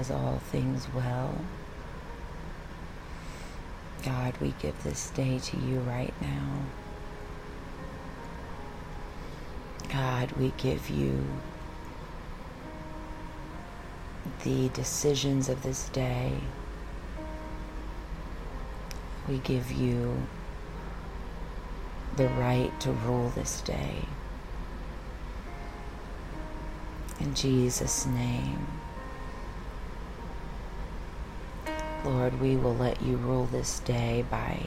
does all things well. God, we give this day to you right now. God, we give you the decisions of this day. We give you the right to rule this day. In Jesus' name. Lord, we will let you rule this day by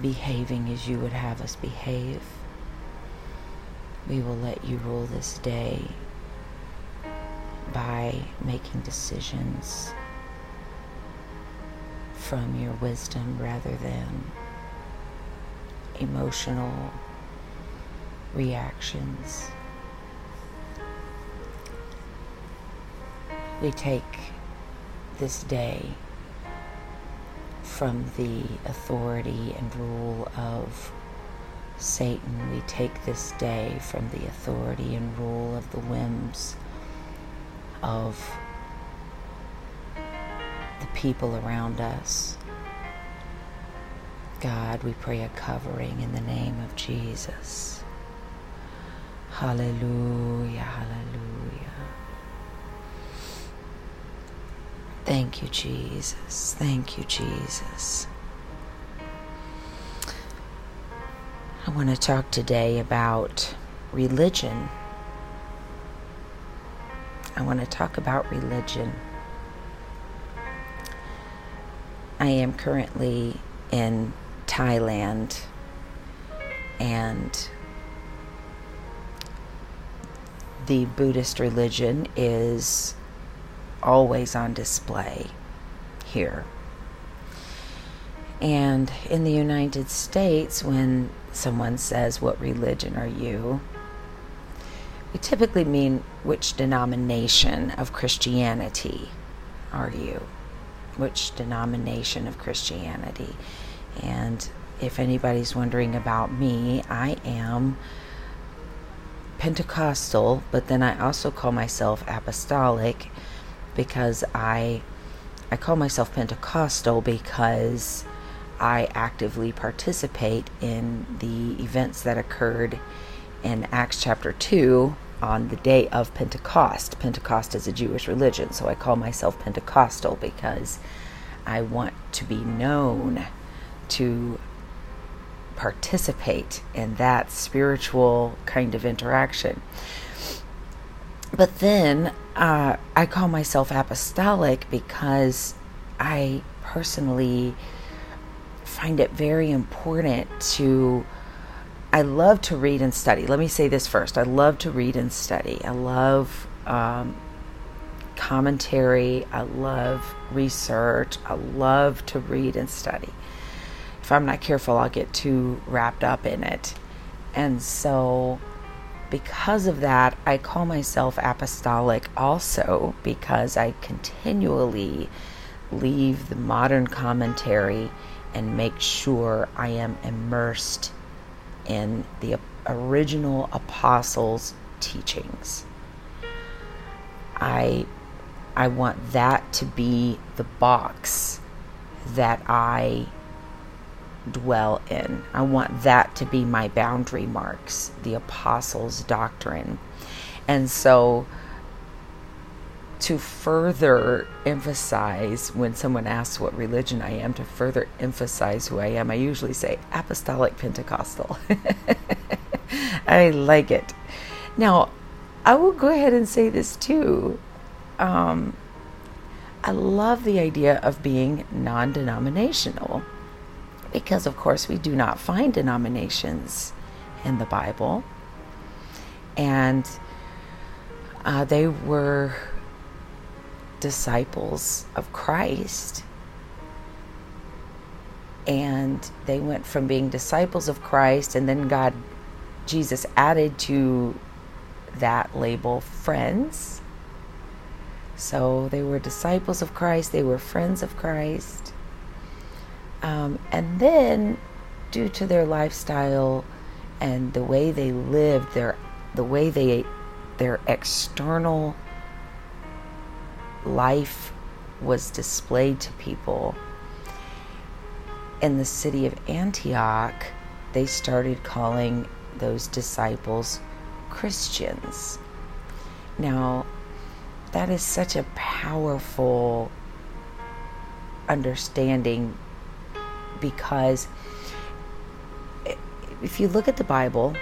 behaving as you would have us behave. We will let you rule this day by making decisions from your wisdom rather than emotional reactions. We take this day from the authority and rule of Satan. We take this day from the authority and rule of the whims of the people around us. God, we pray a covering in the name of Jesus. Hallelujah, hallelujah. Thank you, Jesus. Thank you, Jesus. I want to talk today about religion. I want to talk about religion. I am currently in Thailand and the Buddhist religion is always on display here. And in the United States, when someone says, What religion are you? we typically mean which denomination of Christianity are you? Which denomination of Christianity? And if anybody's wondering about me, I am Pentecostal, but then I also call myself apostolic because I I call myself Pentecostal because I actively participate in the events that occurred in Acts chapter 2 on the day of Pentecost. Pentecost is a Jewish religion, so I call myself Pentecostal because I want to be known to participate in that spiritual kind of interaction. But then uh, I call myself apostolic because I personally find it very important to. I love to read and study. Let me say this first. I love to read and study. I love um, commentary. I love research. I love to read and study. If I'm not careful, I'll get too wrapped up in it. And so because of that, I call myself apostolic also because I continually leave the modern commentary and make sure I am immersed in the original apostles' teachings. I I want that to be the box that I dwell in. I want that to be my boundary marks, the apostles' doctrine. And so, to further emphasize when someone asks what religion I am, to further emphasize who I am, I usually say apostolic Pentecostal. I like it. Now, I will go ahead and say this too. Um, I love the idea of being non denominational because, of course, we do not find denominations in the Bible. And uh, they were disciples of Christ. And they went from being disciples of Christ, and then God, Jesus added to that label friends. So they were disciples of Christ, they were friends of Christ. Um, and then, due to their lifestyle and the way they lived, their the way they their external life was displayed to people in the city of Antioch, they started calling those disciples Christians. Now, that is such a powerful understanding because if you look at the Bible,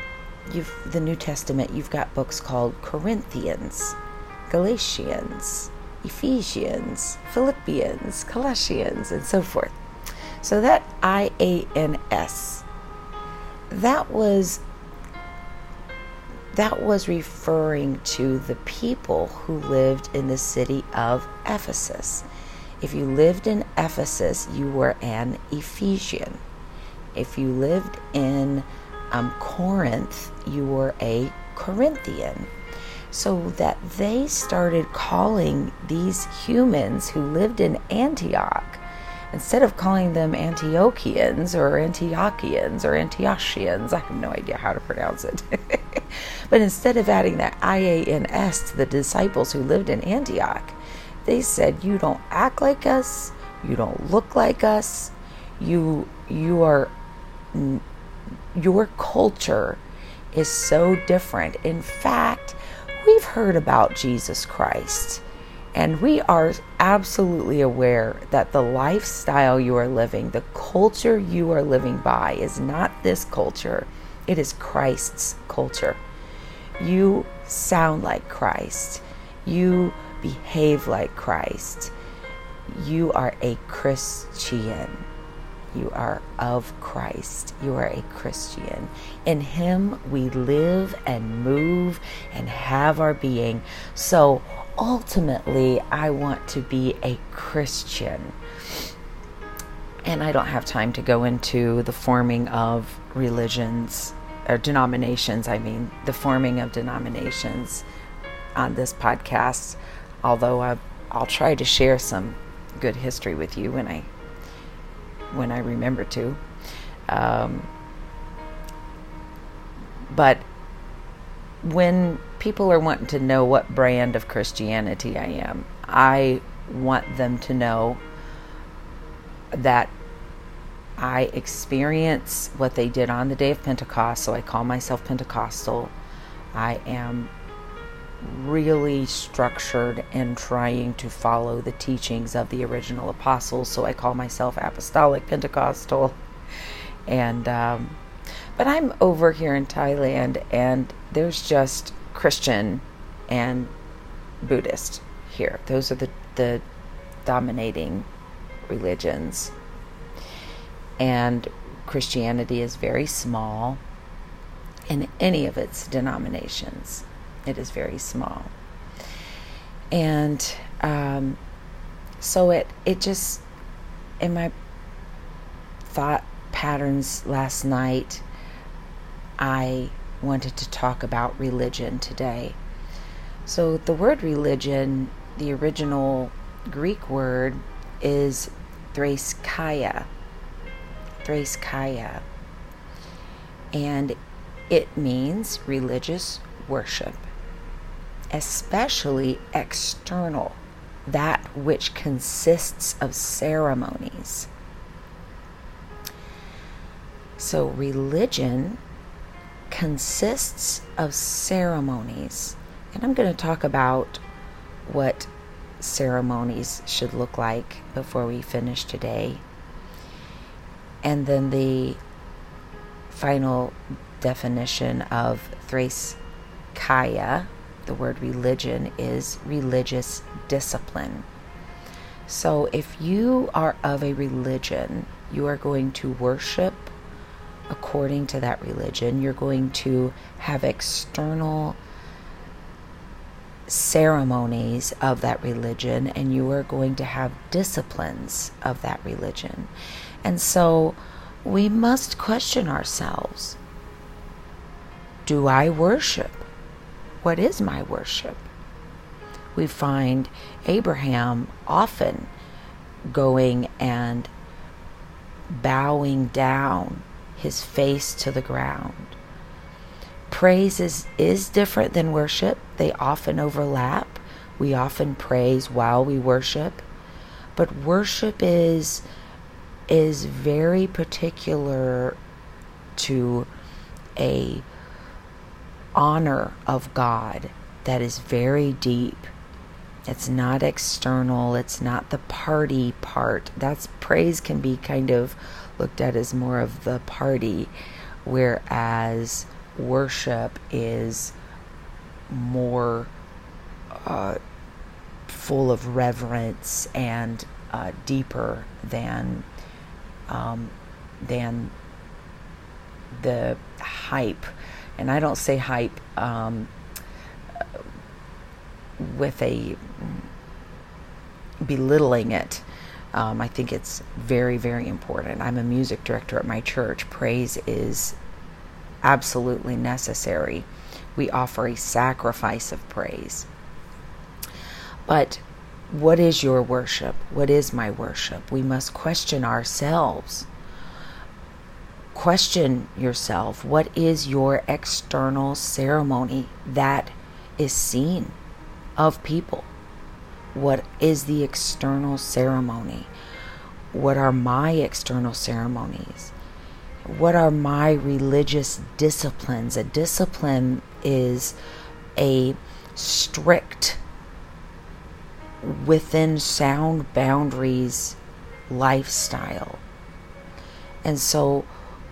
you've the New Testament, you've got books called Corinthians, Galatians, Ephesians, Philippians, Colossians, and so forth. So that I A N S, that was that was referring to the people who lived in the city of Ephesus. If you lived in Ephesus, you were an Ephesian. If you lived in um, Corinth, you were a Corinthian. So that they started calling these humans who lived in Antioch instead of calling them Antiochians or Antiochians or Antiochians, I have no idea how to pronounce it. but instead of adding that IANS to the disciples who lived in Antioch, they said, You don't act like us, you don't look like us, you, you are, your culture is so different. In fact, we've heard about Jesus Christ and we are absolutely aware that the lifestyle you are living, the culture you are living by, is not this culture, it is Christ's culture. You sound like Christ, you behave like Christ, you are a Christian. You are of Christ. You are a Christian. In Him we live and move and have our being. So, ultimately, I want to be a Christian. And I don't have time to go into the forming of religions or denominations, I mean, the forming of denominations on this podcast, although I, I'll try to share some good history with you when I when I remember to. Um, but when people are wanting to know what brand of Christianity I am, I want them to know that I experience what they did on the day of Pentecost, so I call myself Pentecostal. I am really structured and trying to follow the teachings of the original apostles, so I call myself Apostolic Pentecostal. And, um, but I'm over here in Thailand, and there's just Christian and Buddhist here. Those are the, the dominating religions. And Christianity is very small in any of its denominations. It is very small. And um, so it, it just, in my thought patterns last night, I wanted to talk about religion today. So, the word religion, the original Greek word, is thraskaya. Thraskaya. And it means religious worship, especially external, that which consists of ceremonies. So, religion consists of ceremonies. And I'm going to talk about what ceremonies should look like before we finish today. And then the final definition of thrace kaya, the word religion, is religious discipline. So if you are of a religion, you are going to worship according to that religion. You're going to have external ceremonies of that religion, and you are going to have disciplines of that religion. And so we must question ourselves Do I worship? What is my worship? We find Abraham often going and bowing down his face to the ground. Praise is, is different than worship, they often overlap. We often praise while we worship, but worship is is very particular to a honor of God that is very deep. It's not external, it's not the party part. That's praise can be kind of looked at as more of the party, whereas worship is more uh, full of reverence and uh, deeper than um, than the hype. And I don't say hype um, with a belittling it. Um, I think it's very, very important. I'm a music director at my church. Praise is absolutely necessary. We offer a sacrifice of praise. But what is your worship? What is my worship? We must question ourselves. Question yourself. What is your external ceremony that is seen of people? What is the external ceremony? What are my external ceremonies? What are my religious disciplines? A discipline is a strict within sound boundaries lifestyle. And so,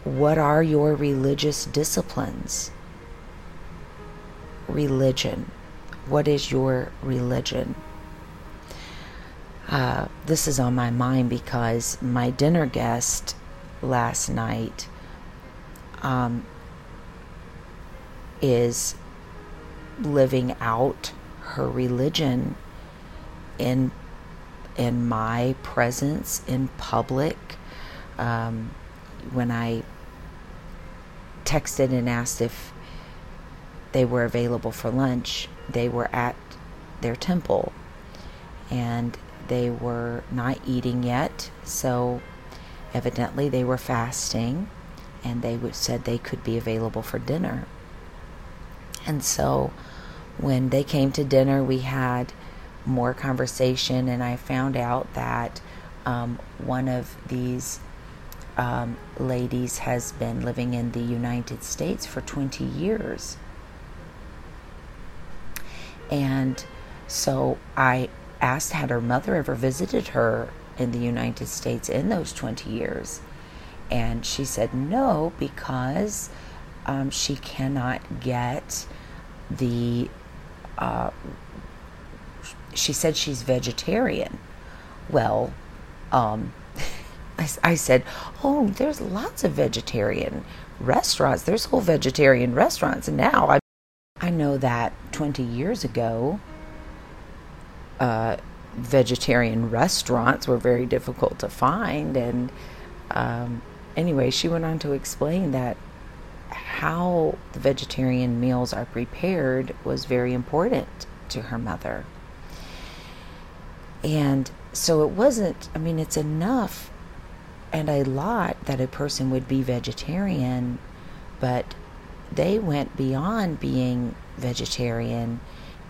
what are your religious disciplines? Religion. What is your religion? Uh, this is on my mind because my dinner guest last night um, is living out her religion in in my presence in public. Um, when I texted and asked if they were available for lunch, they were at their temple and they were not eating yet, so evidently they were fasting and they said they could be available for dinner. And so when they came to dinner, we had more conversation, and I found out that um, one of these um, ladies has been living in the United States for 20 years. And so I asked, had her mother ever visited her in the United States in those 20 years? And she said no, because um, she cannot get the uh, she said she's vegetarian. Well, um, I, I said, oh, there's lots of vegetarian restaurants. There's whole vegetarian restaurants. And now I, I know that 20 years ago, uh, vegetarian restaurants were very difficult to find. And um, anyway, she went on to explain that how the vegetarian meals are prepared was very important to her mother. And so it wasn't, I mean, it's enough and a lot that a person would be vegetarian, but they went beyond being vegetarian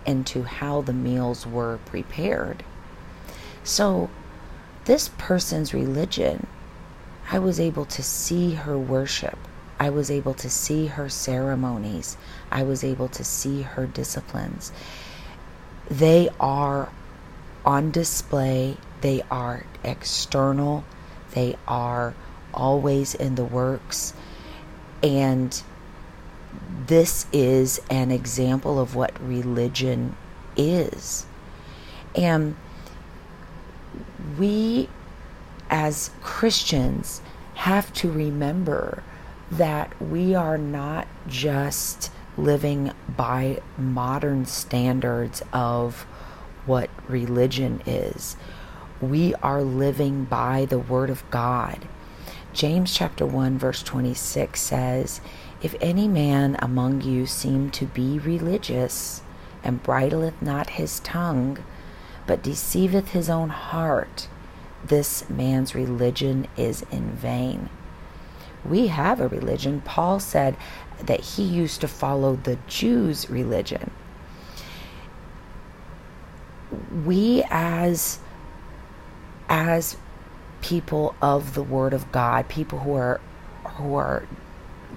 into how the meals were prepared. So, this person's religion, I was able to see her worship. I was able to see her ceremonies. I was able to see her disciplines. They are on display, they are external, they are always in the works. And this is an example of what religion is. And we, as Christians, have to remember that we are not just living by modern standards of what religion is. We are living by the Word of God. James chapter 1 verse 26 says, If any man among you seem to be religious and bridleth not his tongue, but deceiveth his own heart, this man's religion is in vain. We have a religion. Paul said that he used to follow the Jews' religion. We as as people of the word of God, people who are who are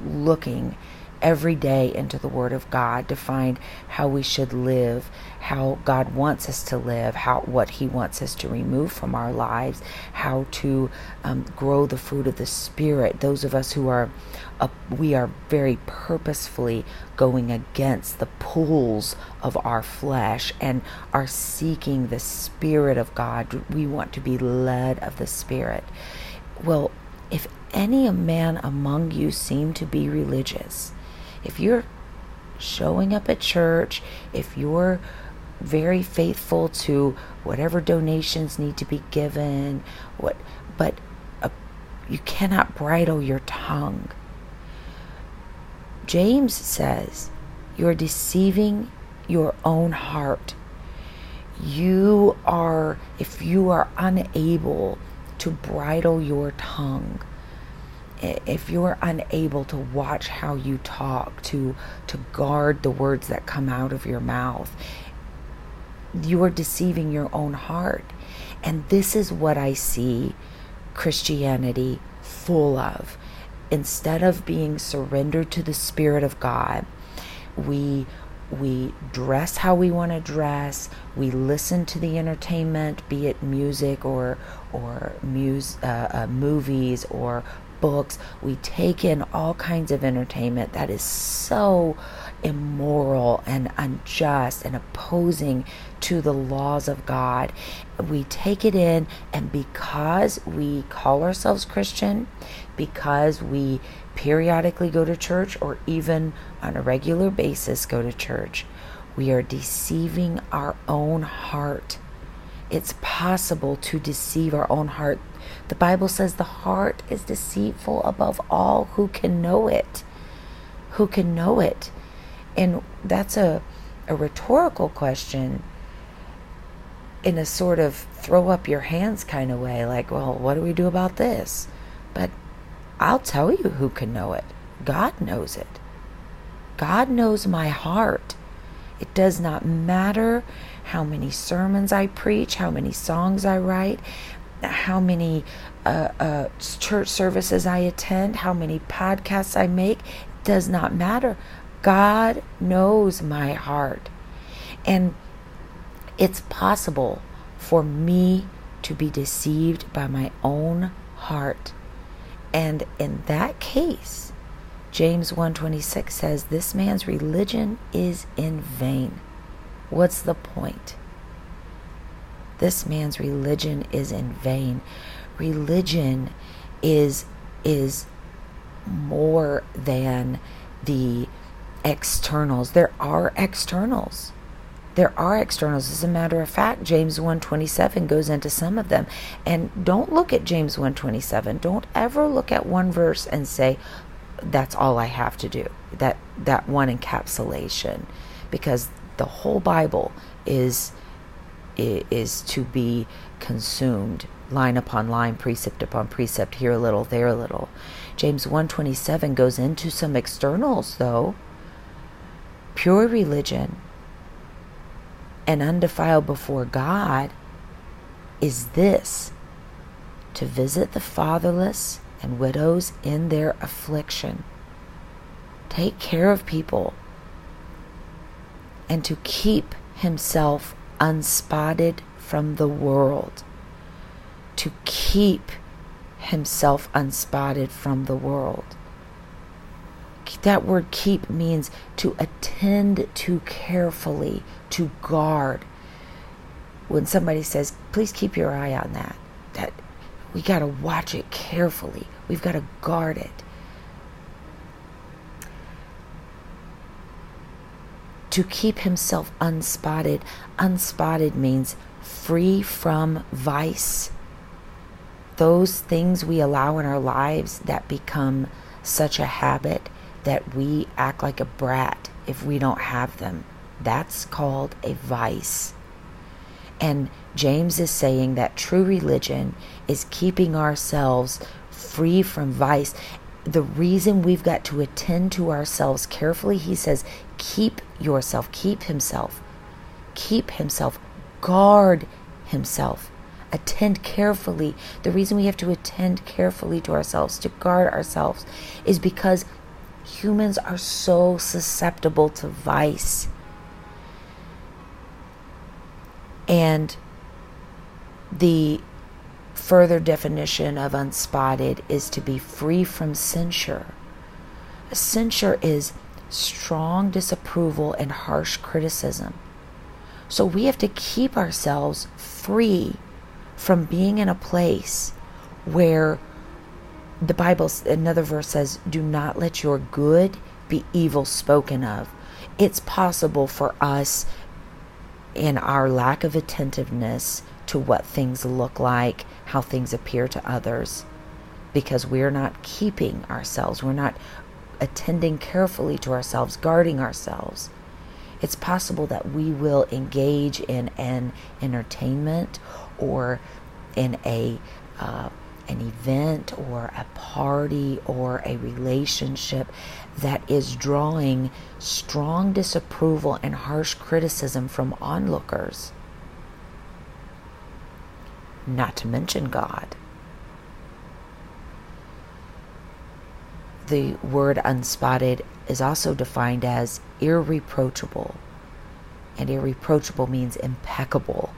looking every day into the Word of God to find how we should live, how God wants us to live, how what He wants us to remove from our lives, how to um, grow the fruit of the Spirit. Those of us who are, we are very purposefully going against the pulls of our flesh and are seeking the Spirit of God. We want to be led of the Spirit. Well, if any man among you seem to be religious, if you're showing up at church, if you're very faithful to whatever donations need to be given, what but uh, you cannot bridle your tongue. James says, you're deceiving your own heart. You are if you are unable to bridle your tongue, if you're unable to watch how you talk, to to guard the words that come out of your mouth, you are deceiving your own heart. And this is what I see Christianity full of. Instead of being surrendered to the Spirit of God, we we dress how we want to dress we listen to the entertainment be it music or or mus- uh, uh, movies or books. We take in all kinds of entertainment that is so immoral and unjust and opposing to the laws of God. We take it in, and because we call ourselves Christian, because we periodically go to church or even on a regular basis go to church, we are deceiving our own heart. It's possible to deceive our own heart the Bible says the heart is deceitful above all. Who can know it? Who can know it? And that's a, a rhetorical question in a sort of throw up your hands kind of way, like, well, what do we do about this? But I'll tell you who can know it. God knows it. God knows my heart. It does not matter how many sermons I preach, how many songs I write, how many uh, uh, church services I attend, how many podcasts I make, does not matter. God knows my heart. And it's possible for me to be deceived by my own heart. And in that case, James 1:26 says this man's religion is in vain. What's the point? This man's religion is in vain. Religion is is more than the externals. There are externals. There are externals. As a matter of fact, James 127 goes into some of them. And don't look at James 127. Don't ever look at one verse and say, that's all I have to do. That that one encapsulation. Because the whole Bible is is to be consumed line upon line precept upon precept here a little there a little. James 127 goes into some externals though. Pure religion and undefiled before god is this to visit the fatherless and widows in their affliction. Take care of people and to keep himself unspotted from the world, to keep himself unspotted from the world. That word keep means to attend to carefully, to guard. When somebody says, please keep your eye on that, that we got to watch it carefully. We've got to guard it. To keep himself unspotted. Unspotted means free from vice. Those things we allow in our lives that become such a habit that we act like a brat if we don't have them. That's called a vice. And James is saying that true religion is keeping ourselves free from vice. The reason we've got to attend to ourselves carefully, he says, keep yourself, keep himself, keep himself, guard himself, attend carefully. The reason we have to attend carefully to ourselves, to guard ourselves, is because humans are so susceptible to vice. And the further definition of unspotted is to be free from censure. Censure is strong disapproval and harsh criticism. So we have to keep ourselves free from being in a place where the Bible, another verse says, do not let your good be evil spoken of. It's possible for us, in our lack of attentiveness to what things look like, how things appear to others, because we're not keeping ourselves, we're not attending carefully to ourselves, guarding ourselves. It's possible that we will engage in an entertainment or in a uh, an event or a party or a relationship that is drawing strong disapproval and harsh criticism from onlookers. Not to mention God. The word unspotted is also defined as irreproachable. And irreproachable means impeccable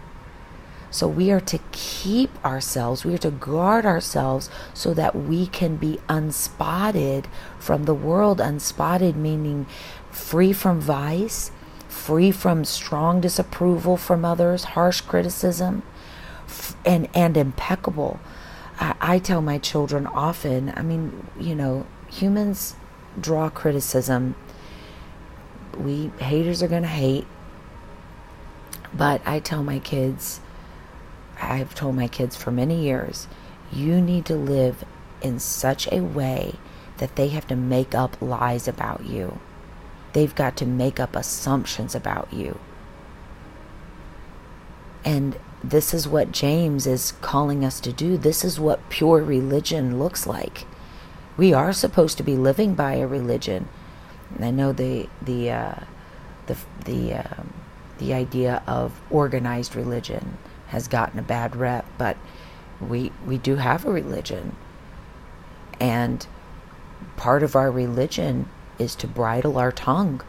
so we are to keep ourselves, we are to guard ourselves so that we can be unspotted from the world. Unspotted meaning free from vice, free from strong disapproval from others, harsh criticism, and, and impeccable. I, I tell my children often, I mean, you know, humans draw criticism. We haters are going to hate. But I tell my kids, I've told my kids for many years you need to live in such a way that they have to make up lies about you. They've got to make up assumptions about you. And this is what James is calling us to do. This is what pure religion looks like. We are supposed to be living by a religion. I know the the uh, the the um, the idea of organized religion has gotten a bad rep, but we we do have a religion. And part of our religion is to bridle our tongue.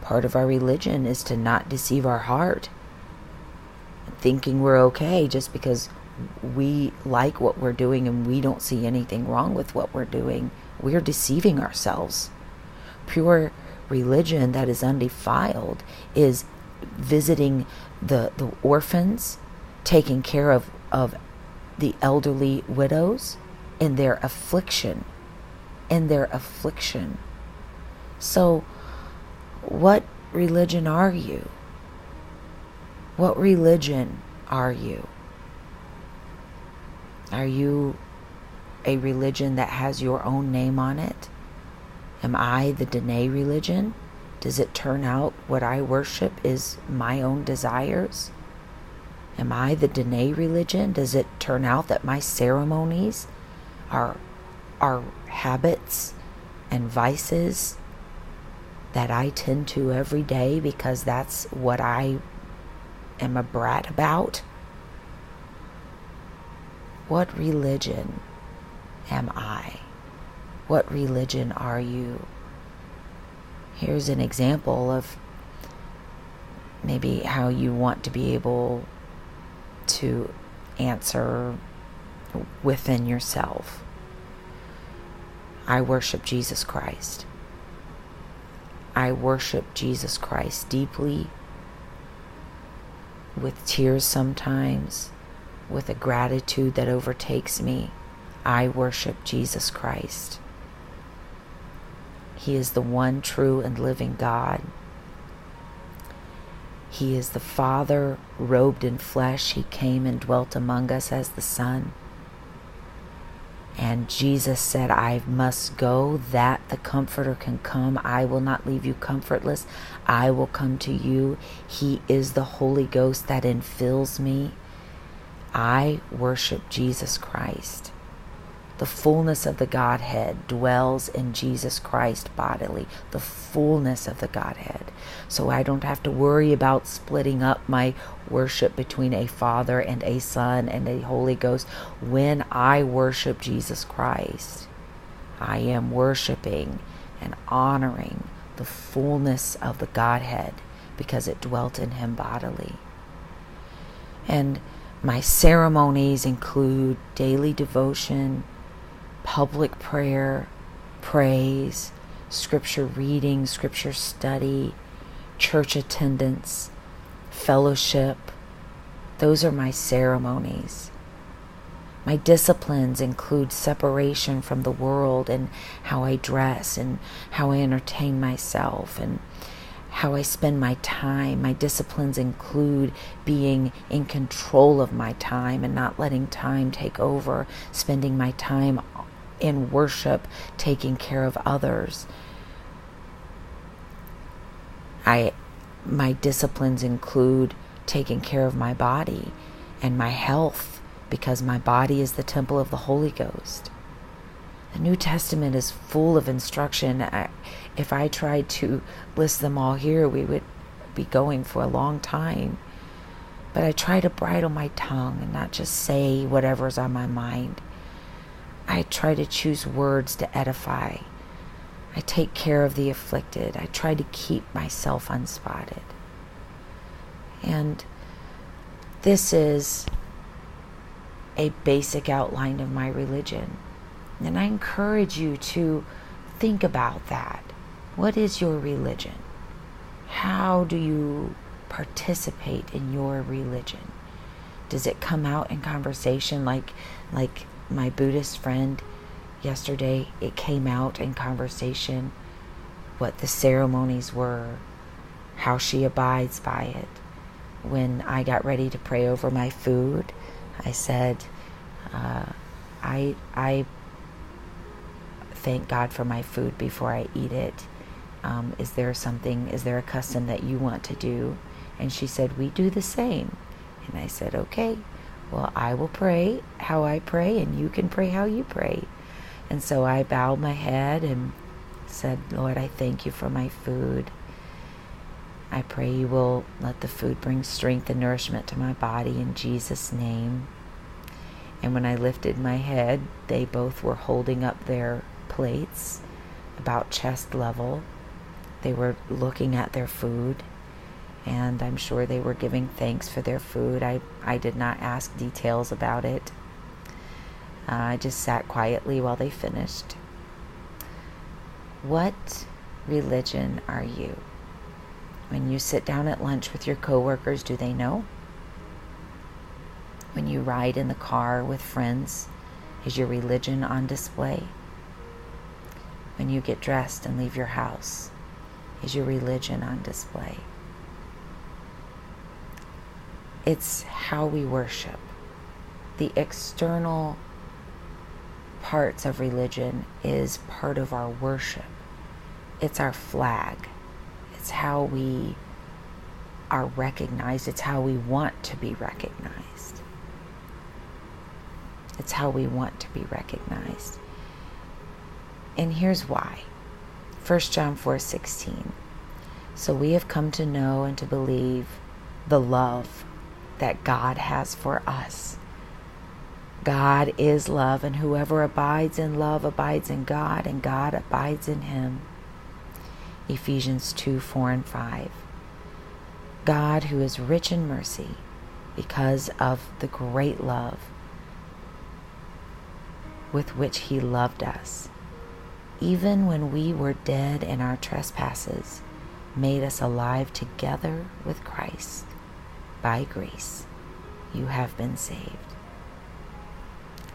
Part of our religion is to not deceive our heart. Thinking we're okay just because we like what we're doing and we don't see anything wrong with what we're doing. We're deceiving ourselves. Pure religion that is undefiled is visiting the, the orphans, taking care of, of the elderly widows in their affliction. In their affliction. So, what religion are you? What religion are you? Are you a religion that has your own name on it? Am I the Dene religion? Does it turn out what I worship is my own desires? Am I the Dene religion? Does it turn out that my ceremonies are, are habits and vices that I tend to every day because that's what I am a brat about? What religion am I? What religion are you? here's an example of maybe how you want to be able to answer within yourself. I worship Jesus Christ. I worship Jesus Christ deeply, with tears sometimes, with a gratitude that overtakes me. I worship Jesus Christ. He is the one true and living God. He is the Father robed in flesh. He came and dwelt among us as the Son. And Jesus said, I must go that the Comforter can come. I will not leave you comfortless. I will come to you. He is the Holy Ghost that infills me. I worship Jesus Christ. The fullness of the Godhead dwells in Jesus Christ bodily, the fullness of the Godhead. So I don't have to worry about splitting up my worship between a Father and a Son and a Holy Ghost. When I worship Jesus Christ, I am worshiping and honoring the fullness of the Godhead because it dwelt in him bodily. And my ceremonies include daily devotion, public prayer, praise, scripture reading, scripture study, church attendance, fellowship. Those are my ceremonies. My disciplines include separation from the world and how I dress and how I entertain myself and how I spend my time. My disciplines include being in control of my time and not letting time take over, spending my time in worship, taking care of others. I my disciplines include taking care of my body and my health because my body is the temple of the Holy Ghost. The New Testament is full of instruction. I, if I tried to list them all here, we would be going for a long time. But I try to bridle my tongue and not just say whatever's on my mind. I try to choose words to edify. I take care of the afflicted. I try to keep myself unspotted. And this is a basic outline of my religion. And I encourage you to think about that. What is your religion? How do you participate in your religion? Does it come out in conversation like like my Buddhist friend yesterday, it came out in conversation what the ceremonies were, how she abides by it. When I got ready to pray over my food, I said, uh, I, I thank God for my food before I eat it. Um, is there something, is there a custom that you want to do? And she said, We do the same. And I said, Okay, well, I will pray how I pray, and you can pray how you pray. And so I bowed my head and said, Lord, I thank you for my food. I pray you will let the food bring strength and nourishment to my body in Jesus' name. And when I lifted my head, they both were holding up their plates about chest level. They were looking at their food and I'm sure they were giving thanks for their food. I, I did not ask details about it. Uh, I just sat quietly while they finished. What religion are you? When you sit down at lunch with your coworkers, do they know? When you ride in the car with friends, is your religion on display? When you get dressed and leave your house, is your religion on display? It's how we worship. The external parts of religion is part of our worship. It's our flag. It's how we are recognized. It's how we want to be recognized. It's how we want to be recognized. And here's why. 1 John 4:16. So we have come to know and to believe the love that God has for us. God is love, and whoever abides in love abides in God, and God abides in him. Ephesians 2 4 and 5. God, who is rich in mercy, because of the great love with which he loved us, even when we were dead in our trespasses, made us alive together with Christ by grace, you have been saved.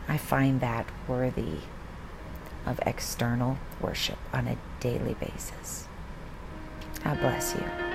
I find that worthy of external worship on a daily basis. God bless you.